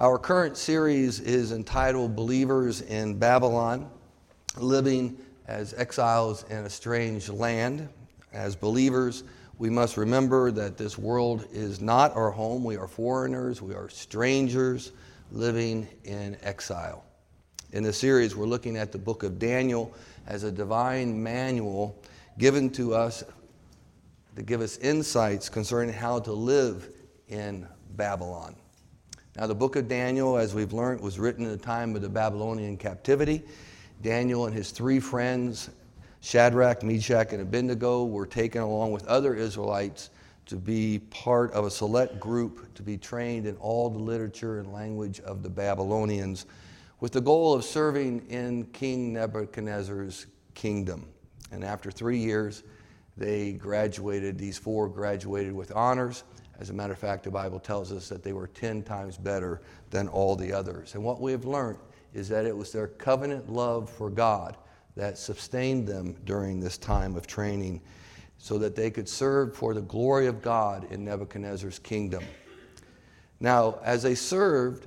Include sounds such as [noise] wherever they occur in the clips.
Our current series is entitled Believers in Babylon, Living as Exiles in a Strange Land. As believers, we must remember that this world is not our home. We are foreigners, we are strangers living in exile. In this series, we're looking at the book of Daniel as a divine manual given to us to give us insights concerning how to live in Babylon. Now, the book of Daniel, as we've learned, was written in the time of the Babylonian captivity. Daniel and his three friends, Shadrach, Meshach, and Abednego, were taken along with other Israelites to be part of a select group to be trained in all the literature and language of the Babylonians with the goal of serving in King Nebuchadnezzar's kingdom. And after three years, they graduated, these four graduated with honors as a matter of fact, the Bible tells us that they were 10 times better than all the others. And what we have learned is that it was their covenant love for God that sustained them during this time of training so that they could serve for the glory of God in Nebuchadnezzar's kingdom. Now, as they served,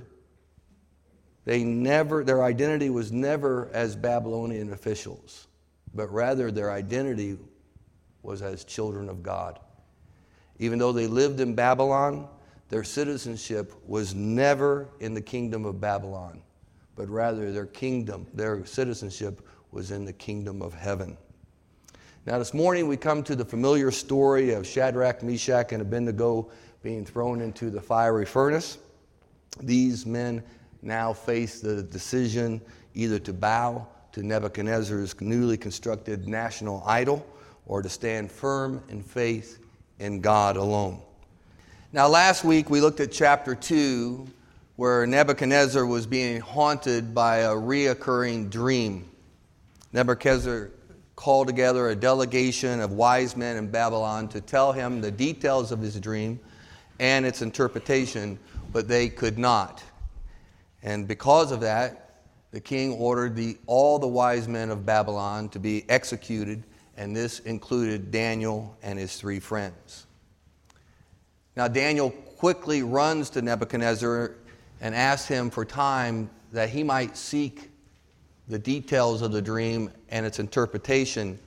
they never, their identity was never as Babylonian officials, but rather their identity was as children of God. Even though they lived in Babylon, their citizenship was never in the kingdom of Babylon, but rather their kingdom, their citizenship was in the kingdom of heaven. Now, this morning we come to the familiar story of Shadrach, Meshach, and Abednego being thrown into the fiery furnace. These men now face the decision either to bow to Nebuchadnezzar's newly constructed national idol or to stand firm in faith in God alone. Now, last week we looked at chapter 2, where Nebuchadnezzar was being haunted by a reoccurring dream. Nebuchadnezzar called together a delegation of wise men in Babylon to tell him the details of his dream and its interpretation, but they could not. And because of that, the king ordered the, all the wise men of Babylon to be executed and this included Daniel and his three friends. Now, Daniel quickly runs to Nebuchadnezzar and asks him for time that he might seek the details of the dream and its interpretation.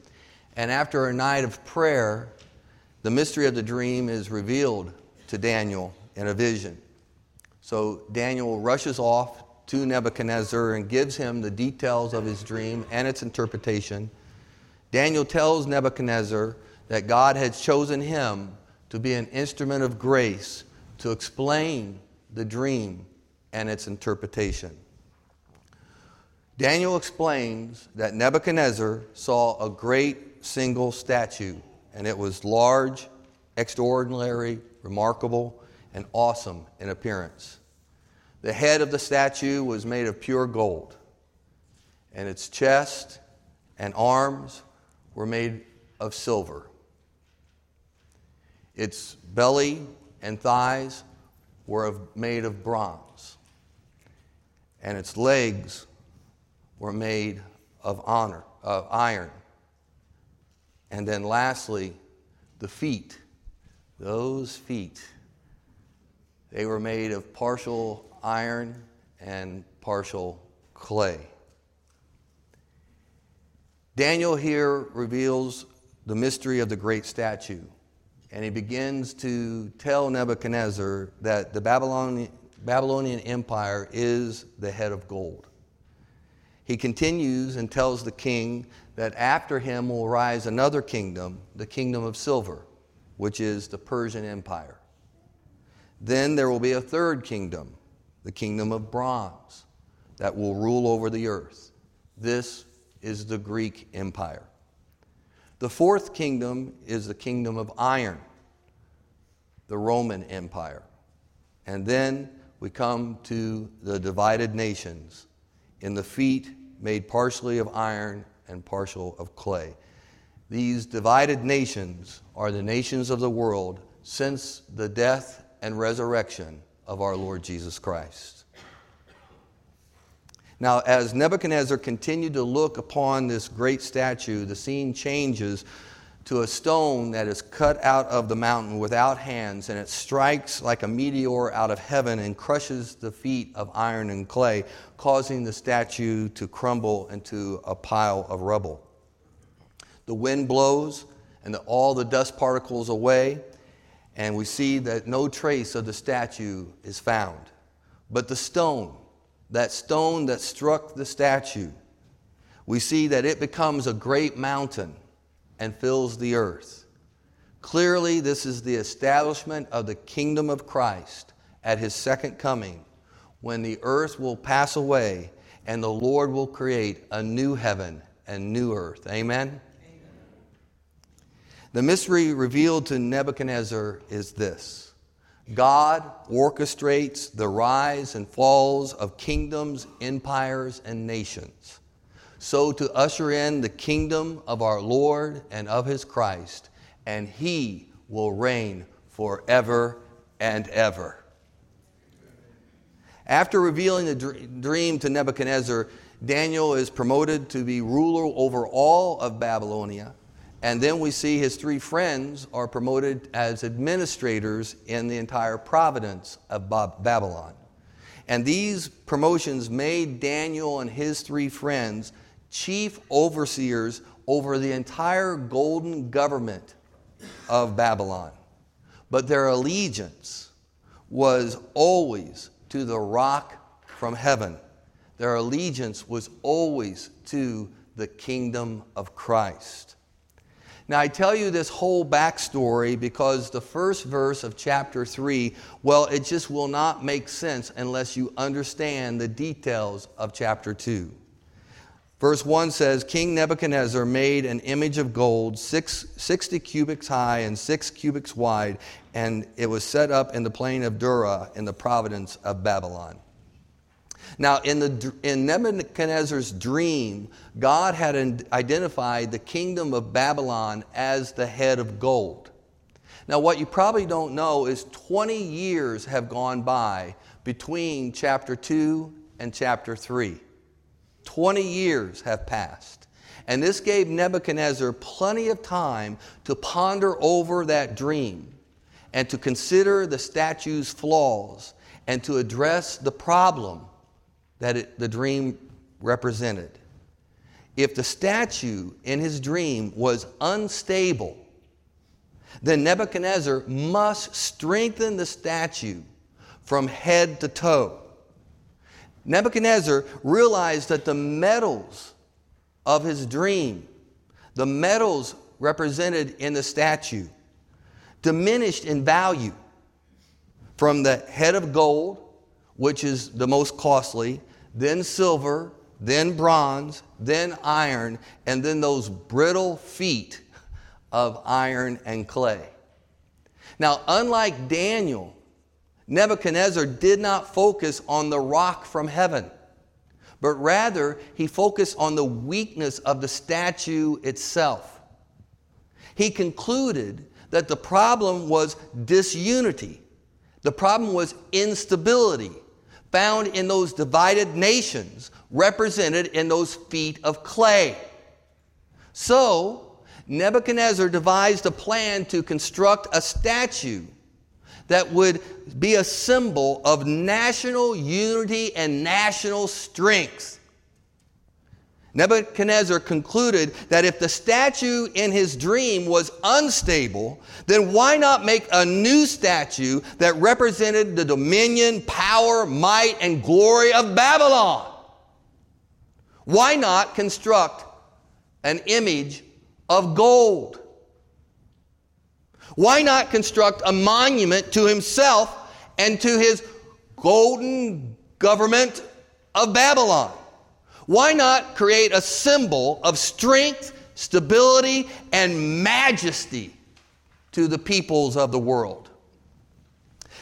And after a night of prayer, the mystery of the dream is revealed to Daniel in a vision. So Daniel rushes off to Nebuchadnezzar and gives him the details of his dream and its interpretation. Daniel tells Nebuchadnezzar that God had chosen him to be an instrument of grace to explain the dream and its interpretation. Daniel explains that Nebuchadnezzar saw a great single statue, and it was large, extraordinary, remarkable, and awesome in appearance. The head of the statue was made of pure gold, and its chest and arms were made of silver. Its belly and thighs were of, made of bronze, and its legs were made of honor, of iron. And then lastly, the feet, those feet, they were made of partial iron and partial clay. Daniel here reveals the mystery of the great statue, and he begins to tell Nebuchadnezzar that the Babylonian, Empire is the head of gold. He continues and tells the king that after him will rise another kingdom, the kingdom of silver, which is the Persian Empire. Then there will be a third kingdom, the kingdom of bronze, that will rule over the earth. This is the Greek Empire. The fourth kingdom is the kingdom of iron, the Roman Empire. And then we come to the divided nations in the feet made partially of iron and partial of clay. These divided nations are the nations of the world since the death and resurrection of our Lord Jesus Christ. Now, as Nebuchadnezzar continued to look upon this great statue, the scene changes to a stone that is cut out of the mountain without hands, and it strikes like a meteor out of heaven and crushes the feet of iron and clay, causing the statue to crumble into a pile of rubble. The wind blows, and the, all the dust particles away, and we see that no trace of the statue is found. But the stone, that stone that struck the statue, we see that it becomes a great mountain and fills the earth. Clearly, this is the establishment of the kingdom of Christ at his second coming, when the earth will pass away and the Lord will create a new heaven and new earth. Amen? Amen. The mystery revealed to Nebuchadnezzar is this God orchestrates the rise and falls of kingdoms, empires, and nations so to usher in the kingdom of our Lord and of his Christ, and he will reign forever and ever. After revealing the dream to Nebuchadnezzar, Daniel is promoted to be ruler over all of Babylonia. And then we see his three friends are promoted as administrators in the entire province of Babylon. And these promotions made Daniel and his three friends chief overseers over the entire golden government of Babylon. But their allegiance was always to the rock from heaven. Their allegiance was always to the kingdom of Christ. Now, I tell you this whole backstory because the first verse of chapter 3, well, it just will not make sense unless you understand the details of chapter 2. Verse 1 says King Nebuchadnezzar made an image of gold, six, 60 cubits high and 6 cubits wide, and it was set up in the plain of Dura in the province of Babylon. Now, in, the, in Nebuchadnezzar's dream, God had identified the kingdom of Babylon as the head of gold. Now, what you probably don't know is 20 years have gone by between chapter 2 and chapter 3. 20 years have passed. And this gave Nebuchadnezzar plenty of time to ponder over that dream and to consider the statue's flaws and to address the problem that it, the dream represented. If the statue in his dream was unstable, then Nebuchadnezzar must strengthen the statue from head to toe. Nebuchadnezzar realized that the metals of his dream, the metals represented in the statue, diminished in value from the head of gold, which is the most costly, then silver, then bronze, then iron, and then those brittle feet of iron and clay. Now, unlike Daniel, Nebuchadnezzar did not focus on the rock from heaven, but rather he focused on the weakness of the statue itself. He concluded that the problem was disunity, the problem was instability found in those divided nations represented in those feet of clay. So, Nebuchadnezzar devised a plan to construct a statue that would be a symbol of national unity and national strength. Nebuchadnezzar concluded that if the statue in his dream was unstable, then why not make a new statue that represented the dominion, power, might, and glory of Babylon? Why not construct an image of gold? Why not construct a monument to himself and to his golden government of Babylon? Why not create a symbol of strength, stability, and majesty to the peoples of the world?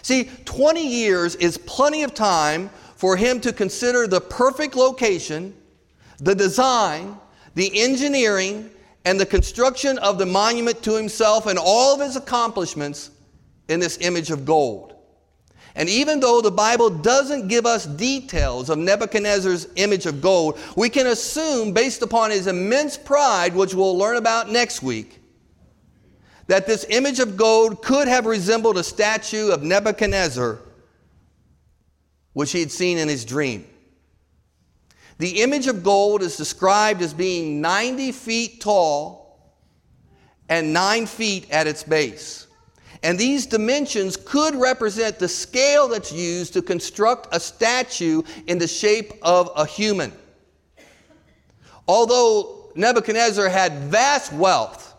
See, 20 years is plenty of time for him to consider the perfect location, the design, the engineering, and the construction of the monument to himself and all of his accomplishments in this image of gold. And even though the Bible doesn't give us details of Nebuchadnezzar's image of gold, we can assume, based upon his immense pride, which we'll learn about next week, that this image of gold could have resembled a statue of Nebuchadnezzar, which he had seen in his dream. The image of gold is described as being 90 feet tall and 9 feet at its base. And these dimensions could represent the scale that's used to construct a statue in the shape of a human. Although Nebuchadnezzar had vast wealth,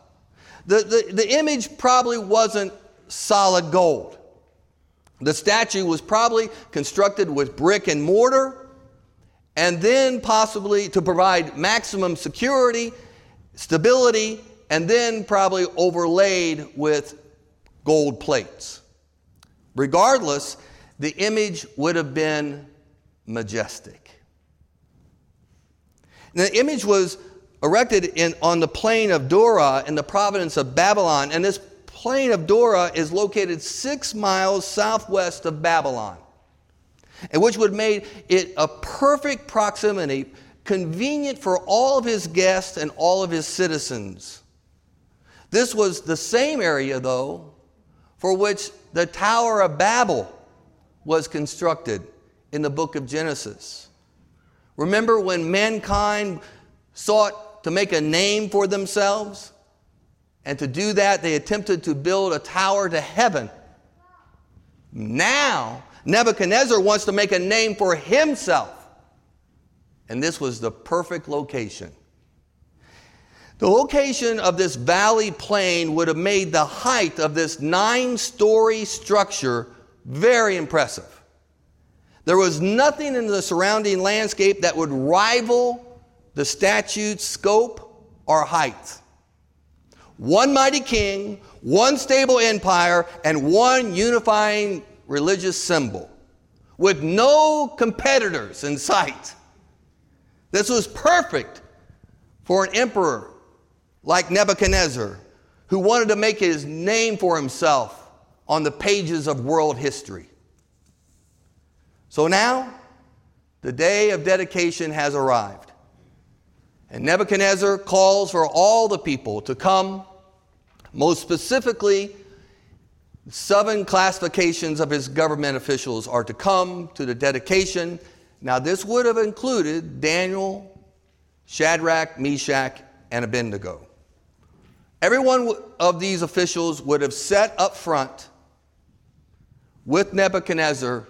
the, the, the image probably wasn't solid gold. The statue was probably constructed with brick and mortar, and then possibly to provide maximum security, stability, and then probably overlaid with gold plates. Regardless, the image would have been majestic. the image was erected in, on the plain of Dora in the province of Babylon, and this plain of Dora is located six miles southwest of Babylon, and which would make it a perfect proximity, convenient for all of his guests and all of his citizens. This was the same area, though, for which the Tower of Babel was constructed in the book of Genesis. Remember when mankind sought to make a name for themselves? And to do that, they attempted to build a tower to heaven. Now, Nebuchadnezzar wants to make a name for himself. And this was the perfect location. The location of this valley plain would have made the height of this nine story structure very impressive. There was nothing in the surrounding landscape that would rival the statue's scope or height. One mighty king, one stable empire, and one unifying religious symbol with no competitors in sight. This was perfect for an emperor like Nebuchadnezzar, who wanted to make his name for himself on the pages of world history. So now, the day of dedication has arrived. And Nebuchadnezzar calls for all the people to come, most specifically, seven classifications of his government officials are to come to the dedication. Now, this would have included Daniel, Shadrach, Meshach, and Abednego. Every one of these officials would have sat up front with Nebuchadnezzar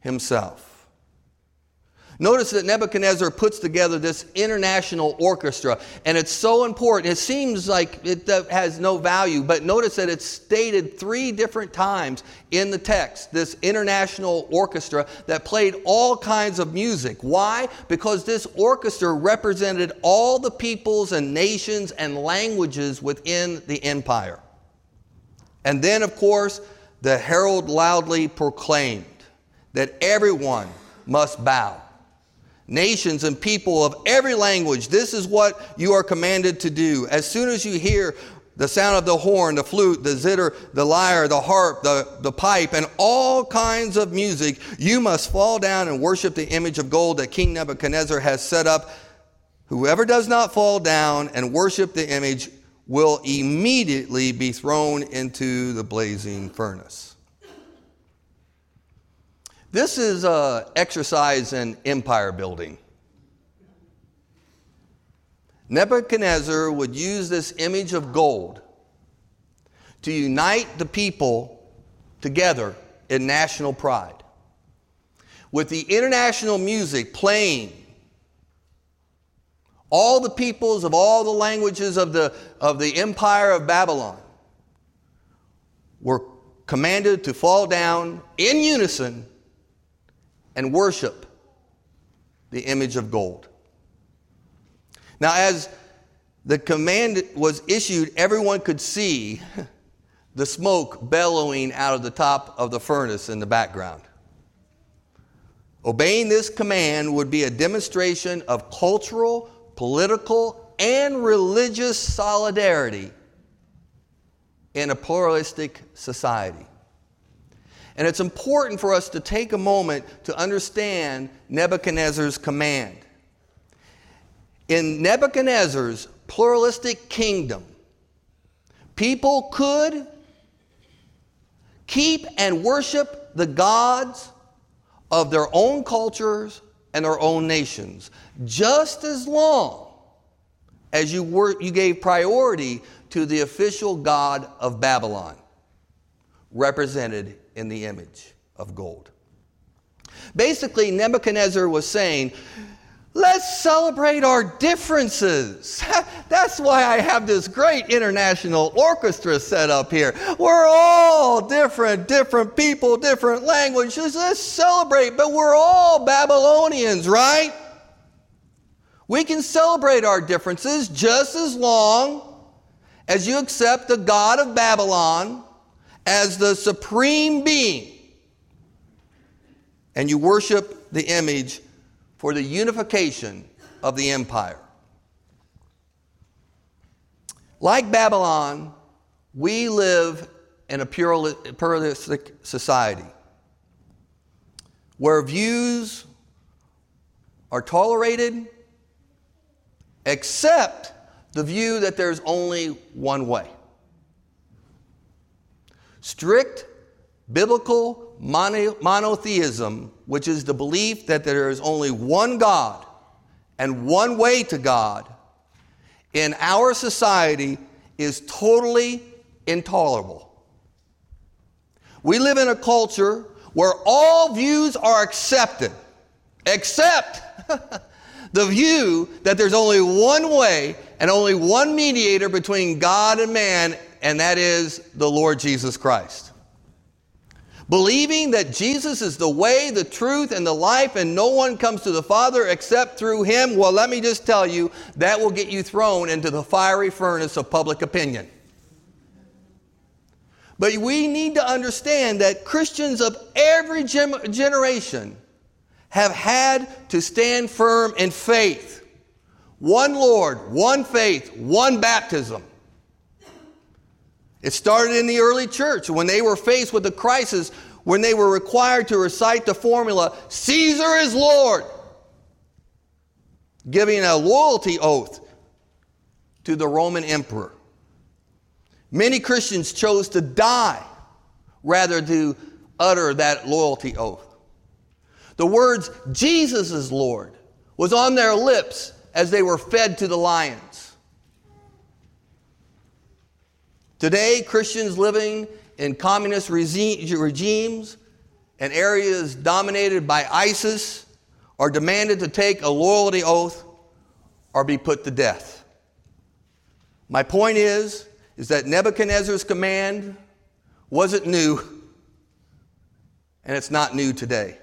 himself. Notice that Nebuchadnezzar puts together this international orchestra, and it's so important. It seems like it uh, has no value, but notice that it's stated three different times in the text this international orchestra that played all kinds of music. Why? Because this orchestra represented all the peoples and nations and languages within the empire. And then, of course, the herald loudly proclaimed that everyone must bow nations and people of every language. This is what you are commanded to do. As soon as you hear the sound of the horn, the flute, the zither, the lyre, the harp, the, the pipe, and all kinds of music, you must fall down and worship the image of gold that King Nebuchadnezzar has set up. Whoever does not fall down and worship the image will immediately be thrown into the blazing furnace. This is an exercise in empire building. Nebuchadnezzar would use this image of gold to unite the people together in national pride. With the international music playing, all the peoples of all the languages of the, of the empire of Babylon were commanded to fall down in unison and worship the image of gold. Now, as the command was issued, everyone could see [laughs] the smoke bellowing out of the top of the furnace in the background. Obeying this command would be a demonstration of cultural, political, and religious solidarity in a pluralistic society. And it's important for us to take a moment to understand Nebuchadnezzar's command. In Nebuchadnezzar's pluralistic kingdom, people could keep and worship the gods of their own cultures and their own nations, just as long as you, were, you gave priority to the official God of Babylon, represented in the image of gold. Basically, Nebuchadnezzar was saying, Let's celebrate our differences. [laughs] That's why I have this great international orchestra set up here. We're all different, different people, different languages. Let's celebrate, but we're all Babylonians, right? We can celebrate our differences just as long as you accept the God of Babylon as the supreme being and you worship the image for the unification of the empire. Like Babylon, we live in a pluralistic society where views are tolerated except the view that there's only one way. Strict biblical monotheism, which is the belief that there is only one God and one way to God, in our society is totally intolerable. We live in a culture where all views are accepted, except [laughs] the view that there's only one way and only one mediator between God and man, and that is the Lord Jesus Christ. Believing that Jesus is the way, the truth, and the life, and no one comes to the Father except through him, well, let me just tell you, that will get you thrown into the fiery furnace of public opinion. But we need to understand that Christians of every generation have had to stand firm in faith. One Lord, one faith, one baptism. It started in the early church when they were faced with a crisis when they were required to recite the formula Caesar is Lord, giving a loyalty oath to the Roman emperor. Many Christians chose to die rather to utter that loyalty oath. The words Jesus is Lord was on their lips as they were fed to the lions. Today, Christians living in communist regimes and areas dominated by ISIS are demanded to take a loyalty oath or be put to death. My point is, is that Nebuchadnezzar's command wasn't new, and it's not new today.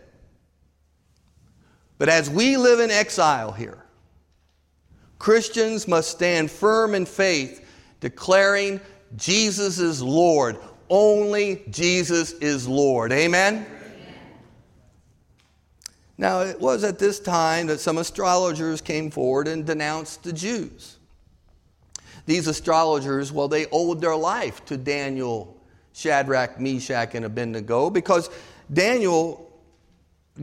But as we live in exile here, Christians must stand firm in faith, declaring Jesus is Lord. Only Jesus is Lord. Amen? Now, it was at this time that some astrologers came forward and denounced the Jews. These astrologers, well, they owed their life to Daniel, Shadrach, Meshach, and Abednego because Daniel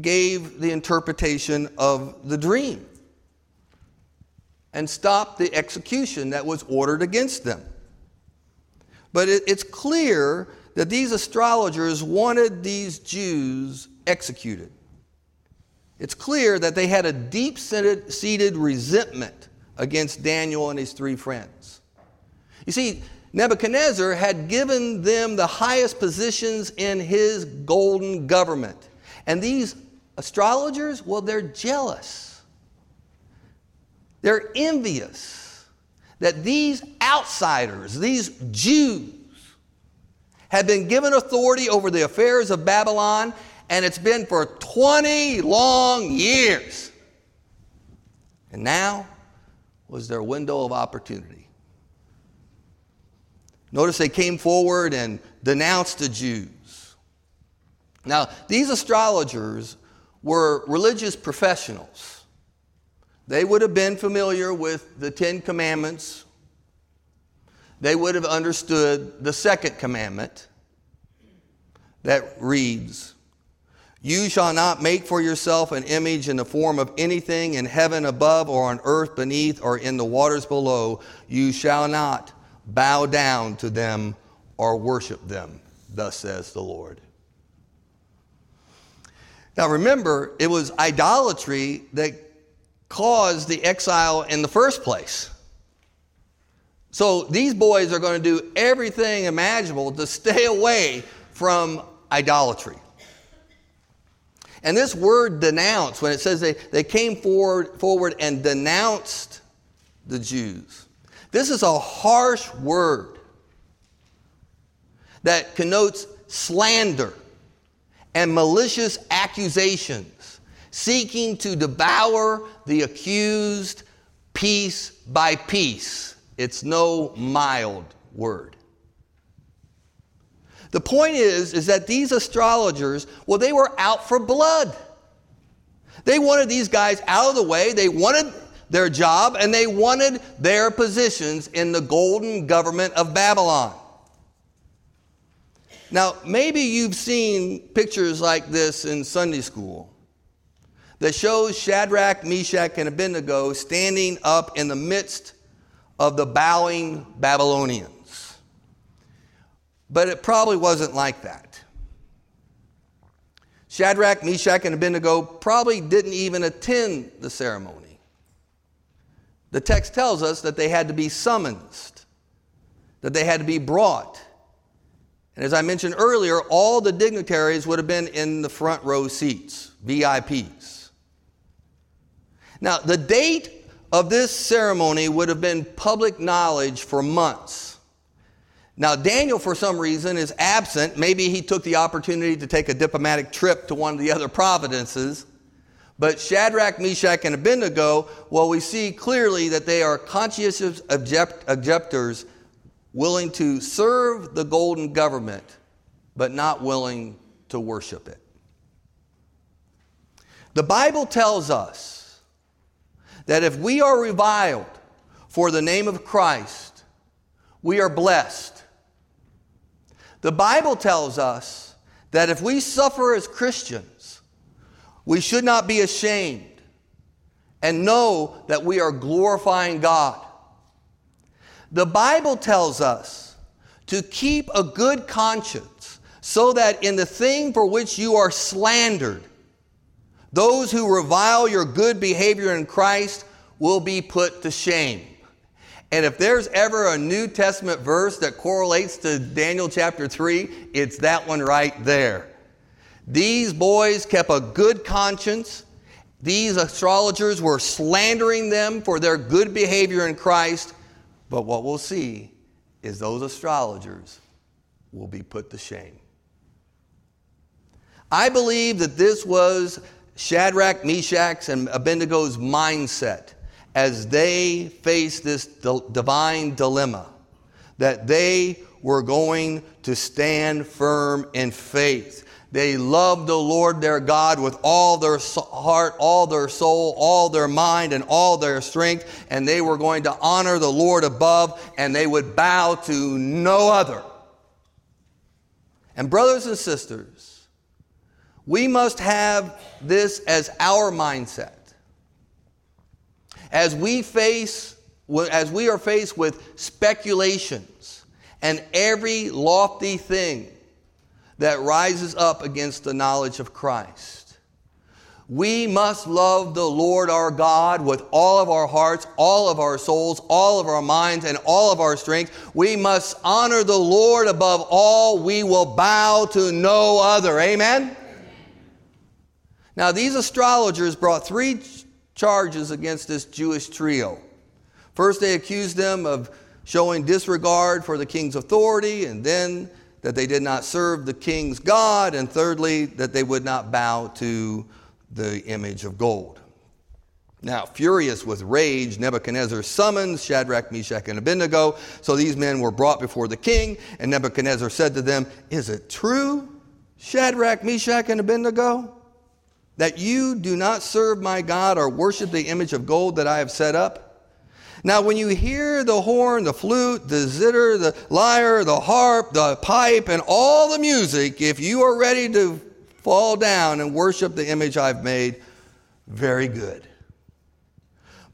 gave the interpretation of the dream and stopped the execution that was ordered against them. But it, it's clear that these astrologers wanted these Jews executed. It's clear that they had a deep seated resentment against Daniel and his three friends. You see, Nebuchadnezzar had given them the highest positions in his golden government. And these astrologers, well, they're jealous. They're envious that these outsiders, these Jews, had been given authority over the affairs of Babylon, and it's been for 20 long years. And now was their window of opportunity. Notice they came forward and denounced the Jews. Now, these astrologers were religious professionals. They would have been familiar with the Ten Commandments. They would have understood the second commandment that reads, You shall not make for yourself an image in the form of anything in heaven above or on earth beneath or in the waters below. You shall not bow down to them or worship them, thus says the Lord. Now remember, it was idolatry that caused the exile in the first place. So these boys are going to do everything imaginable to stay [laughs] away from idolatry. And this word denounce, when it says they, they came forward, forward and denounced the Jews, this is a harsh word that connotes slander and malicious accusations, seeking to devour the accused piece by piece. It's no mild word. The point is, is that these astrologers, well, they were out for blood. They wanted these guys out of the way. They wanted their job and they wanted their positions in the golden government of Babylon. Now, maybe you've seen pictures like this in Sunday school that shows Shadrach, Meshach, and Abednego standing up in the midst of the bowing Babylonians. But it probably wasn't like that. Shadrach, Meshach, and Abednego probably didn't even attend the ceremony. The text tells us that they had to be summoned, that they had to be brought. And as I mentioned earlier, all the dignitaries would have been in the front row seats, VIPs. Now, the date of this ceremony would have been public knowledge for months. Now, Daniel, for some reason, is absent. Maybe he took the opportunity to take a diplomatic trip to one of the other providences. But Shadrach, Meshach, and Abednego, well, we see clearly that they are conscientious object- objectors willing to serve the golden government, but not willing to worship it. The Bible tells us that if we are reviled for the name of Christ, we are blessed. The Bible tells us that if we suffer as Christians, we should not be ashamed and know that we are glorifying God. The Bible tells us to keep a good conscience so that in the thing for which you are slandered, those who revile your good behavior in Christ will be put to shame. And if there's ever a New Testament verse that correlates to Daniel chapter 3, it's that one right there. These boys kept a good conscience. These astrologers were slandering them for their good behavior in Christ, but what we'll see is those astrologers will be put to shame. I believe that this was Shadrach, Meshach, and Abednego's mindset as they faced this divine dilemma that they were going to stand firm in faith. They loved the Lord their God with all their heart, all their soul, all their mind, and all their strength, and they were going to honor the Lord above, and they would bow to no other. And, brothers and sisters, we must have this as our mindset. As we face, as we are faced with speculations and every lofty thing that rises up against the knowledge of Christ. We must love the Lord our God with all of our hearts, all of our souls, all of our minds, and all of our strength. We must honor the Lord above all. We will bow to no other. Amen? Now, these astrologers brought three charges against this Jewish trio. First, they accused them of showing disregard for the king's authority, and then that they did not serve the king's God, and thirdly, that they would not bow to the image of gold. Now, furious with rage, Nebuchadnezzar summoned Shadrach, Meshach, and Abednego. So these men were brought before the king, and Nebuchadnezzar said to them, Is it true, Shadrach, Meshach, and Abednego, that you do not serve my God or worship the image of gold that I have set up? Now, when you hear the horn, the flute, the zither, the lyre, the harp, the pipe, and all the music, if you are ready to fall down and worship the image I've made, very good.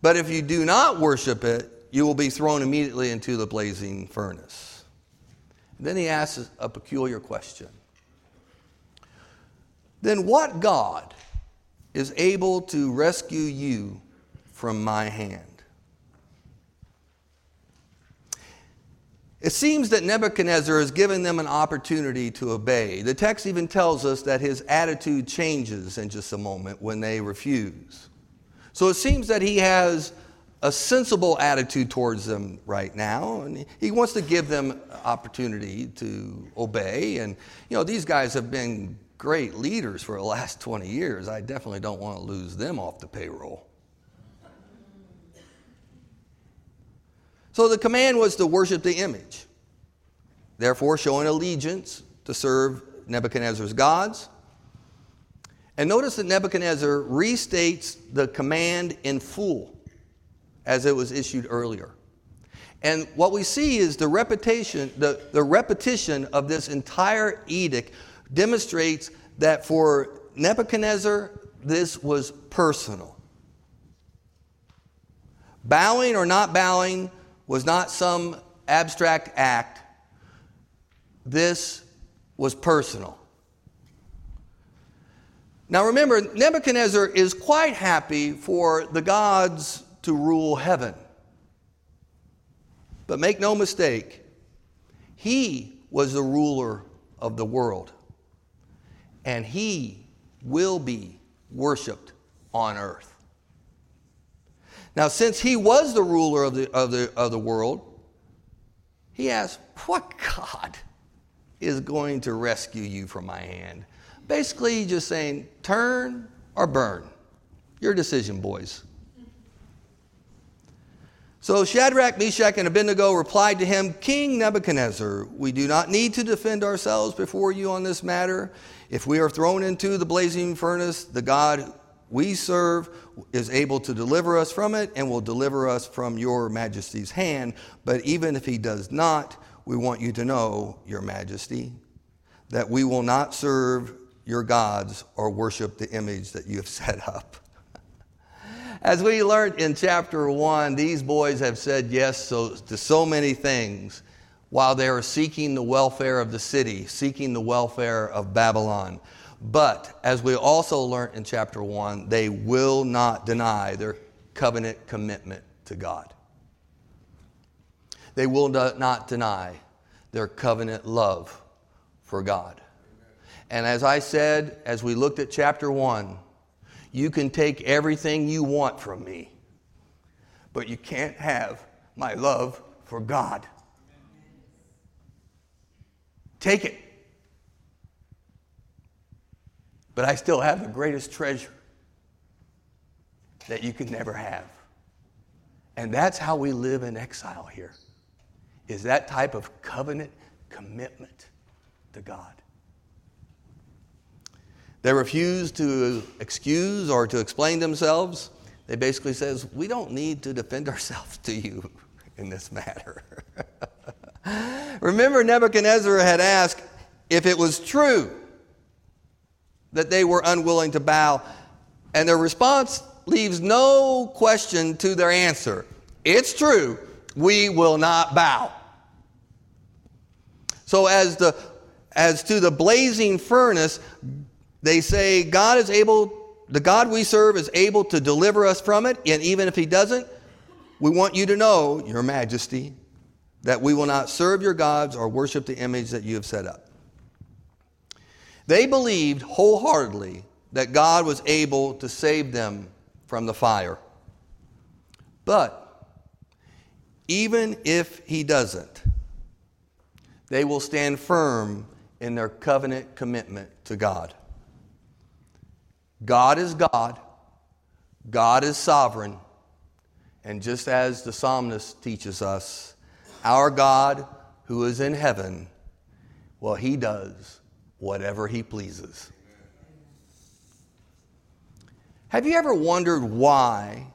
But if you do not worship it, you will be thrown immediately into the blazing furnace. Then he asks a peculiar question. Then what God is able to rescue you from my hand? It seems that Nebuchadnezzar has given them an opportunity to obey. The text even tells us that his attitude changes in just a moment when they refuse. So it seems that he has a sensible attitude towards them right now, and he wants to give them opportunity to obey. And, you know, these guys have been great leaders for the last 20 years. I definitely don't want to lose them off the payroll. So the command was to worship the image, therefore, showing allegiance to serve Nebuchadnezzar's gods. And notice that Nebuchadnezzar restates the command in full as it was issued earlier. And what we see is the repetition, the, the repetition of this entire edict demonstrates that for Nebuchadnezzar, this was personal. Bowing or not bowing was not some abstract act, this was personal. Now remember, Nebuchadnezzar is quite happy for the gods to rule heaven. But make no mistake, he was the ruler of the world, and he will be worshiped on earth. Now, since he was the ruler of the, of the, of the world, he asked, What God is going to rescue you from my hand? Basically, just saying, Turn or burn. Your decision, boys. So Shadrach, Meshach, and Abednego replied to him, King Nebuchadnezzar, we do not need to defend ourselves before you on this matter. If we are thrown into the blazing furnace, the God we serve is able to deliver us from it and will deliver us from your majesty's hand. But even if he does not, we want you to know, your majesty, that we will not serve your gods or worship the image that you have [laughs] set up. As we learned in chapter one, these boys have said yes to so many things while they are seeking the welfare of the city, seeking the welfare of Babylon. But as we also learned in chapter 1, they will not deny their covenant commitment to God. They will not deny their covenant love for God. And as I said, as we looked at chapter 1, you can take everything you want from me, but you can't have my love for God. Take it. But I still have the greatest treasure that you can never have. And that's how we live in exile here. Is that type of covenant commitment to God. They refuse to excuse or to explain themselves. They basically says, "We don't need to defend ourselves to you in this matter." [laughs] Remember Nebuchadnezzar had asked if it was true that they were unwilling to bow. And their response leaves no question to their answer. It's true, we will not bow. So, as, the, as to the blazing furnace, they say, God is able, the God we serve is able to deliver us from it, and even if He doesn't, we want you to know, Your Majesty, that we will not serve your gods or worship the image that you have set up. They believed wholeheartedly that God was able to save them from the fire. But even if He doesn't, they will stand firm in their covenant commitment to God. God is God, God is sovereign, and just as the psalmist teaches us, our God who is in heaven, well, He does whatever He pleases. Have you ever wondered why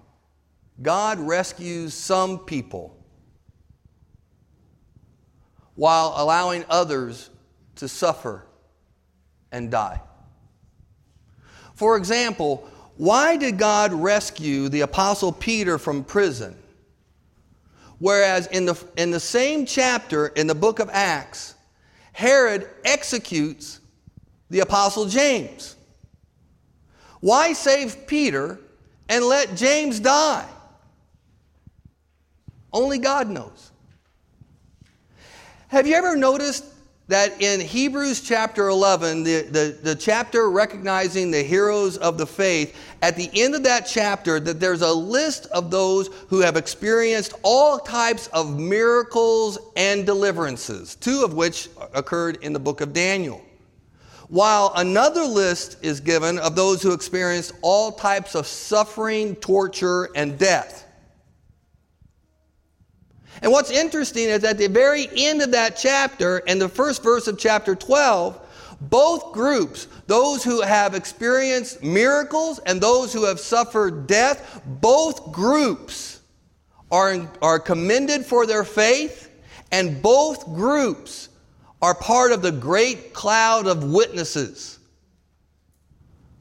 God rescues some people while allowing others to suffer and die? For example, why did God rescue the Apostle Peter from prison Whereas in the, in the same chapter in the book of Acts, Herod executes the Apostle James. Why save Peter and let James die? Only God knows. Have you ever noticed that in Hebrews chapter 11, the, the, the, chapter recognizing the heroes of the faith, at the end of that chapter, that there's a list of those who have experienced all types of miracles and deliverances, two of which occurred in the book of Daniel. While another list is given of those who experienced all types of suffering, torture, and death. And what's interesting is at the very end of that chapter and the first verse of chapter 12, both groups, those who have experienced miracles and those who have suffered death, both groups are, are commended for their faith, and both groups are part of the great cloud of witnesses.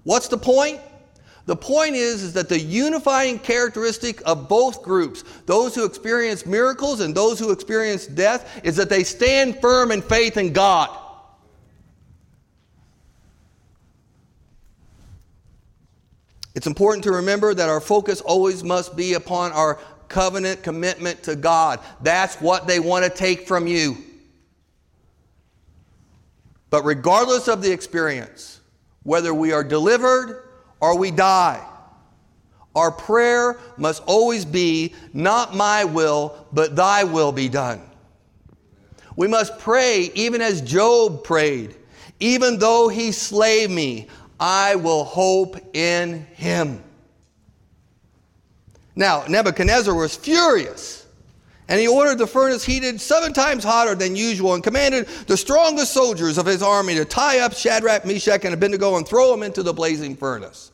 What's the point? The point is, is that the unifying characteristic of both groups, those who experience miracles and those who experience death, is that they stand firm in faith in God. It's important to remember that our focus always must be upon our covenant commitment to God. That's what they want to take from you. But regardless of the experience, whether we are delivered or we die. Our prayer must always be, Not my will, but thy will be done. We must pray even as Job prayed. Even though he slay me, I will hope in him. Now, Nebuchadnezzar was furious and he ordered the furnace heated seven times hotter than usual and commanded the strongest soldiers of his army to tie up Shadrach, Meshach, and Abednego and throw them into the blazing furnace.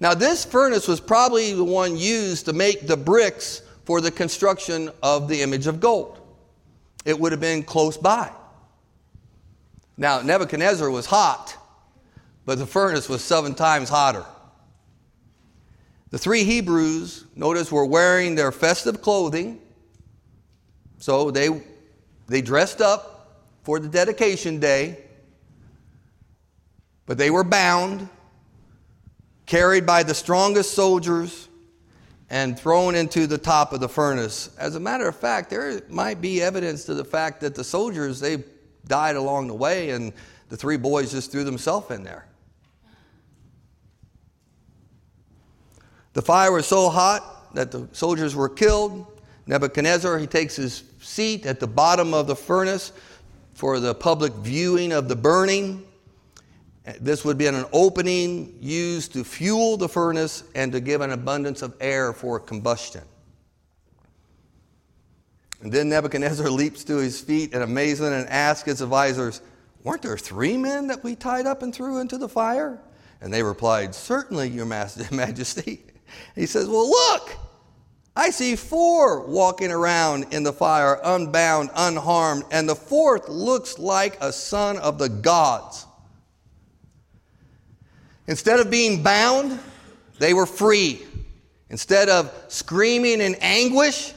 Now, this furnace was probably the one used to make the bricks for the construction of the image of gold. It would have been close by. Now, Nebuchadnezzar was hot, but the furnace was seven times hotter. The three Hebrews, notice, were wearing their festive clothing. So they, they dressed up for the dedication day, but they were bound, carried by the strongest soldiers, and thrown into the top of the furnace. As a matter of fact, there might be evidence to the fact that the soldiers, they died along the way, and the three boys just threw themselves in there. The fire was so hot that the soldiers were killed. Nebuchadnezzar, he takes his seat at the bottom of the furnace for the public viewing of the burning. This would be an opening used to fuel the furnace and to give an abundance of air for combustion. And then Nebuchadnezzar [laughs] leaps to his feet in amazement and asks his advisors, Weren't there three men that we tied up and threw into the fire? And they replied, Certainly, Your [laughs] Majesty. He says, Well, look, I see four walking around in the fire, unbound, unharmed, and the fourth looks like a son of the gods. Instead of being bound, they were free. Instead of screaming in anguish,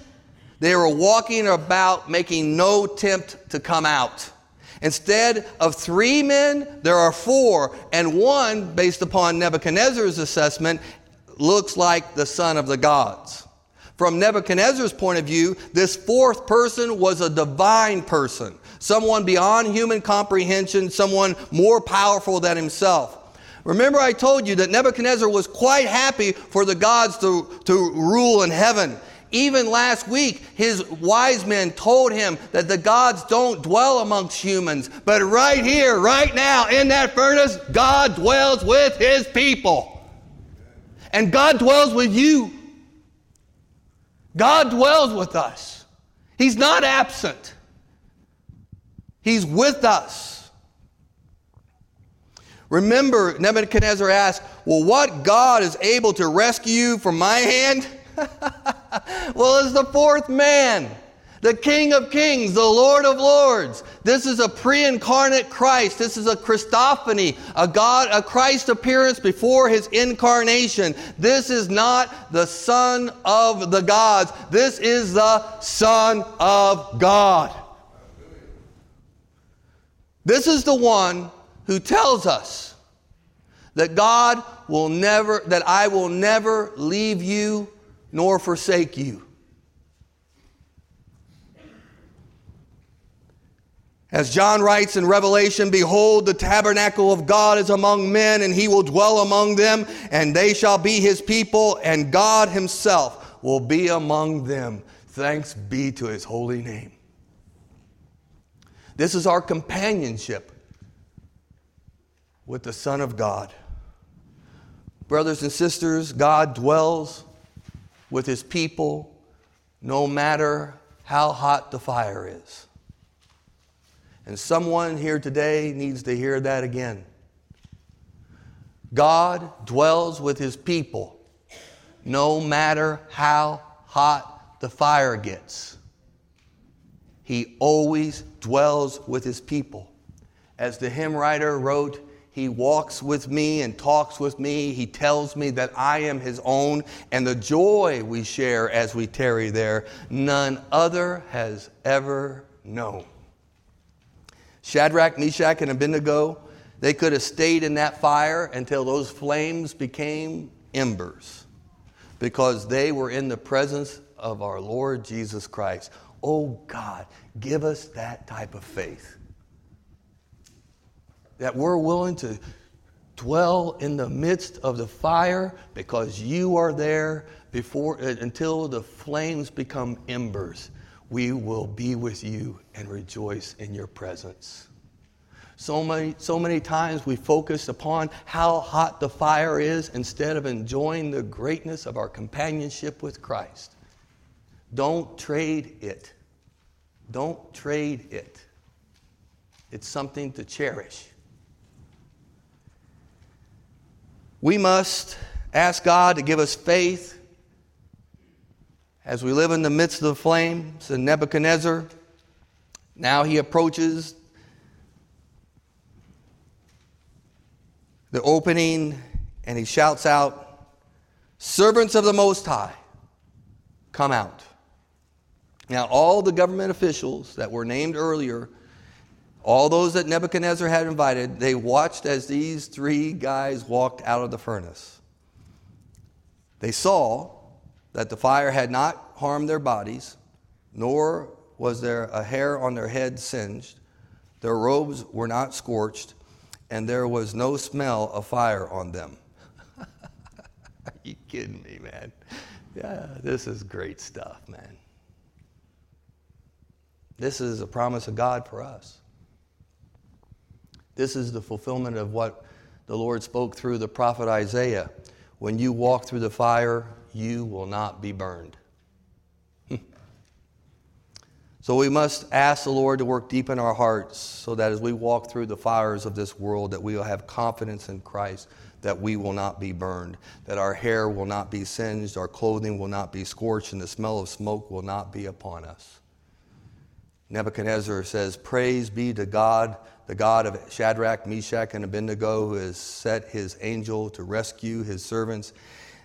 they were walking about making no attempt to come out. Instead of three men, there are four, and one, based upon Nebuchadnezzar's assessment, looks like the son of the gods. From Nebuchadnezzar's point of view, this fourth person was a divine person, someone beyond human comprehension, someone more powerful than himself. Remember, I told you that Nebuchadnezzar was quite happy for the gods to, to rule in heaven. Even last week, his wise men told him that the gods don't dwell amongst humans. But right here, right now, in that furnace, God dwells with his people. And God dwells with you. God dwells with us. He's not absent, He's with us. Remember, Nebuchadnezzar asked, Well, what God is able to rescue from my hand? [laughs] well, it's the fourth man. The King of Kings, the Lord of Lords. This is a pre-incarnate Christ. This is a Christophany, a God, a Christ appearance before his incarnation. This is not the Son of the gods. This is the Son of God. This is the one who tells us that God will never, that I will never leave you nor forsake you. As John writes in Revelation, Behold, the tabernacle of God is among men, and he will dwell among them, and they shall be his people, and God himself will be among them. Thanks be to his holy name. This is our companionship with the Son of God. Brothers and sisters, God dwells with his people no matter how hot the fire is. And someone here today needs to hear that again. God dwells with his people no matter how hot the fire gets. He always dwells with his people. As the hymn writer wrote, he walks with me and talks with me. He tells me that I am his own, and the joy we share as we tarry there, none other has ever known. Shadrach, Meshach, and Abednego, they could have stayed in that fire until those flames became embers because they were in the presence of our Lord Jesus Christ. Oh God, give us that type of faith. That we're willing to dwell in the midst of the fire because you are there before uh, until the flames become embers we will be with you and rejoice in your presence. So many, so many times we focus upon how hot the fire is instead of enjoying the greatness of our companionship with Christ. Don't trade it. Don't trade it. It's something to cherish. We must ask God to give us faith as we live in the midst of the flames, and Nebuchadnezzar, now he approaches the opening and he shouts out, Servants of the Most High, come out. Now, all the government officials that were named earlier, all those that Nebuchadnezzar had invited, they watched as these three guys walked out of the furnace. They saw that the fire had not harmed their bodies, nor was there a hair on their head singed. Their robes were not scorched, and there was no smell of fire on them. [laughs] Are you kidding me, man? Yeah, this is great stuff, man. This is a promise of God for us. This is the fulfillment of what the Lord spoke through the prophet Isaiah. When you walk through the fire, you will not be burned. [laughs] so we must ask the Lord to work deep in our hearts so that as we walk through the fires of this world that we will have confidence in Christ that we will not be burned, that our hair will not be singed, our clothing will not be scorched, and the smell of smoke will not be upon us. Nebuchadnezzar says, Praise be to God, the God of Shadrach, Meshach, and Abednego, who has set his angel to rescue his servants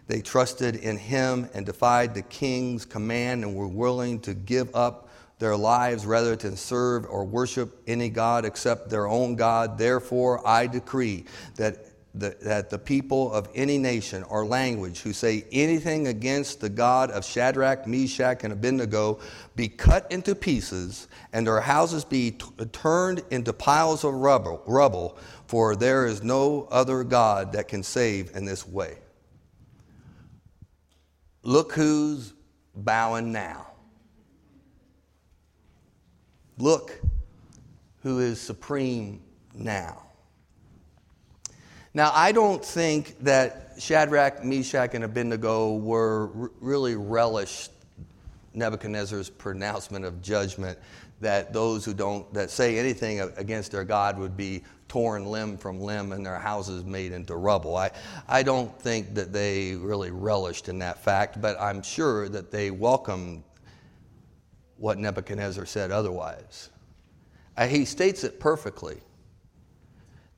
they trusted in him and defied the king's command and were willing to give up their lives rather than serve or worship any God except their own God. Therefore, I decree that that the people of any nation or language who say anything against the God of Shadrach, Meshach, and Abednego be cut into pieces and their houses be t- turned into piles of rubble, rubble, for there is no other God that can save in this way. Look who's bowing now. Look who is supreme now. Now, I don't think that Shadrach, Meshach, and Abednego were really relished Nebuchadnezzar's pronouncement of judgment that those who don't that say anything against their God would be torn limb from limb and their houses made into rubble. I, I don't think that they really relished in that fact, but I'm sure that they welcomed what Nebuchadnezzar said otherwise. Uh, he states it perfectly.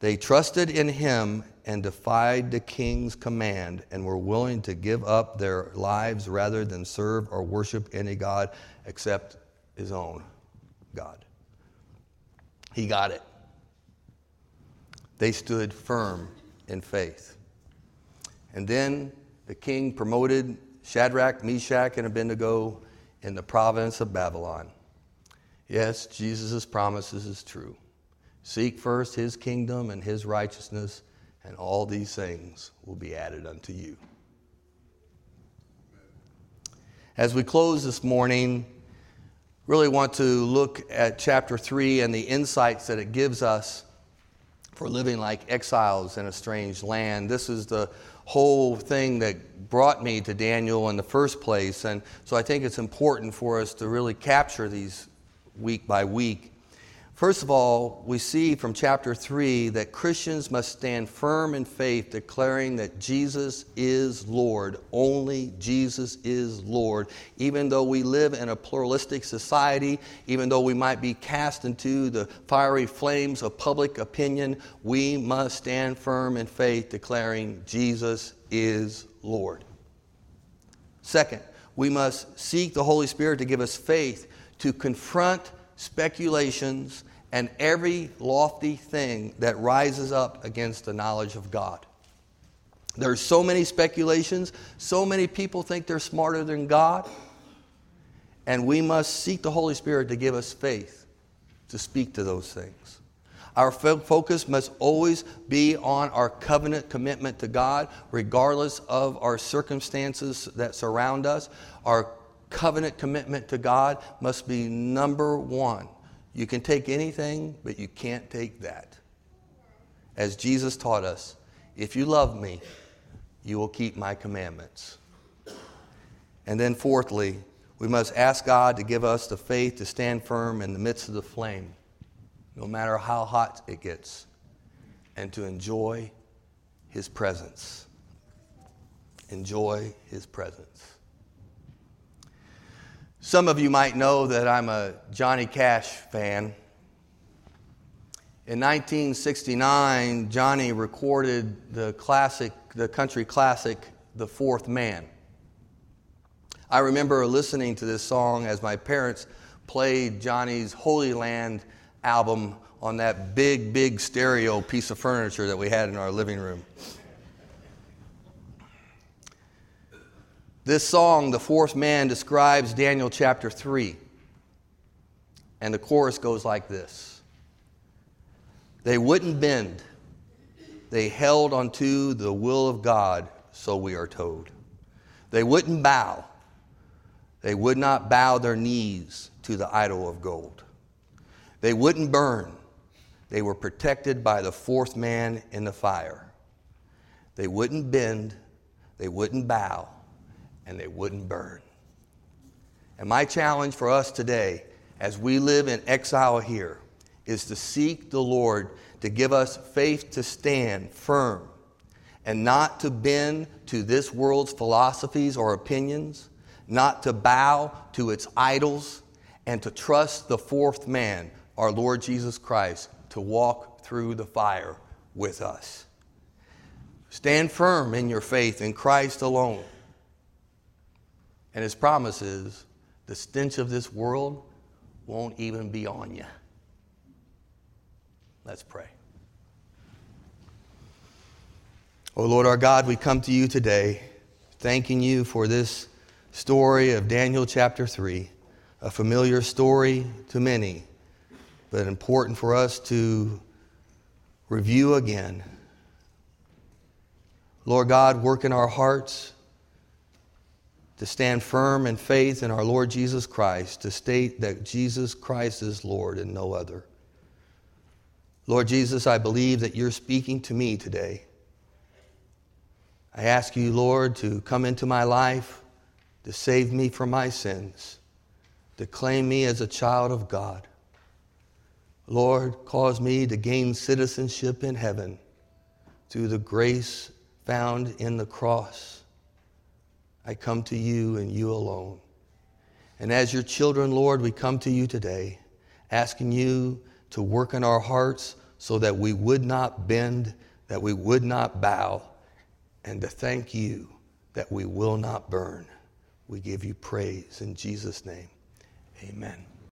They trusted in him and defied the king's command and were willing to give up their lives rather than serve or worship any God except his own God. He got it. They stood firm in faith. And then the king promoted Shadrach, Meshach, and Abednego in the province of Babylon. Yes, Jesus' promises is true. Seek first his kingdom and his righteousness, and all these things will be added unto you. As we close this morning, really want to look at chapter 3 and the insights that it gives us for living like exiles in a strange land. This is the whole thing that brought me to Daniel in the first place. And so I think it's important for us to really capture these week by week. First of all, we see from chapter 3 that Christians must stand firm in faith, declaring that Jesus is Lord. Only Jesus is Lord. Even though we live in a pluralistic society, even though we might be cast into the fiery flames of public opinion, we must stand firm in faith, declaring Jesus is Lord. Second, we must seek the Holy Spirit to give us faith to confront speculations and every lofty thing that rises up against the knowledge of God. There are so many speculations, so many people think they're smarter than God, and we must seek the Holy Spirit to give us faith to speak to those things. Our focus must always be on our covenant commitment to God, regardless of our circumstances that surround us. Our covenant commitment to God must be number one. You can take anything, but you can't take that. As Jesus taught us, if you love me, you will keep my commandments. And then, fourthly, we must ask God to give us the faith to stand firm in the midst of the flame, no matter how hot it gets, and to enjoy His presence. Enjoy His presence. Some of you might know that I'm a Johnny Cash fan. In 1969, Johnny recorded the classic, the country classic, The Fourth Man. I remember listening to this song as my parents played Johnny's Holy Land album on that big, big stereo piece of furniture that we had in our living room. This song, The Fourth Man, describes Daniel chapter 3. And the chorus goes like this They wouldn't bend, they held unto the will of God, so we are told. They wouldn't bow, they would not bow their knees to the idol of gold. They wouldn't burn, they were protected by the fourth man in the fire. They wouldn't bend, they wouldn't bow and they wouldn't burn. And my challenge for us today, as we live in exile here, is to seek the Lord to give us faith to stand firm and not to bend to this world's philosophies or opinions, not to bow to its idols, and to trust the fourth man, our Lord Jesus Christ, to walk through the fire with us. Stand firm in your faith in Christ alone. And his promise is the stench of this world won't even be on you. Let's pray. Oh Lord our God, we come to you today thanking you for this story of Daniel chapter 3, a familiar story to many, but important for us to review again. Lord God, work in our hearts to stand firm in faith in our Lord Jesus Christ, to state that Jesus Christ is Lord and no other. Lord Jesus, I believe that you're speaking to me today. I ask you, Lord, to come into my life, to save me from my sins, to claim me as a child of God. Lord, cause me to gain citizenship in heaven through the grace found in the cross. I come to you and you alone. And as your children, Lord, we come to you today asking you to work in our hearts so that we would not bend, that we would not bow, and to thank you that we will not burn. We give you praise in Jesus' name. Amen.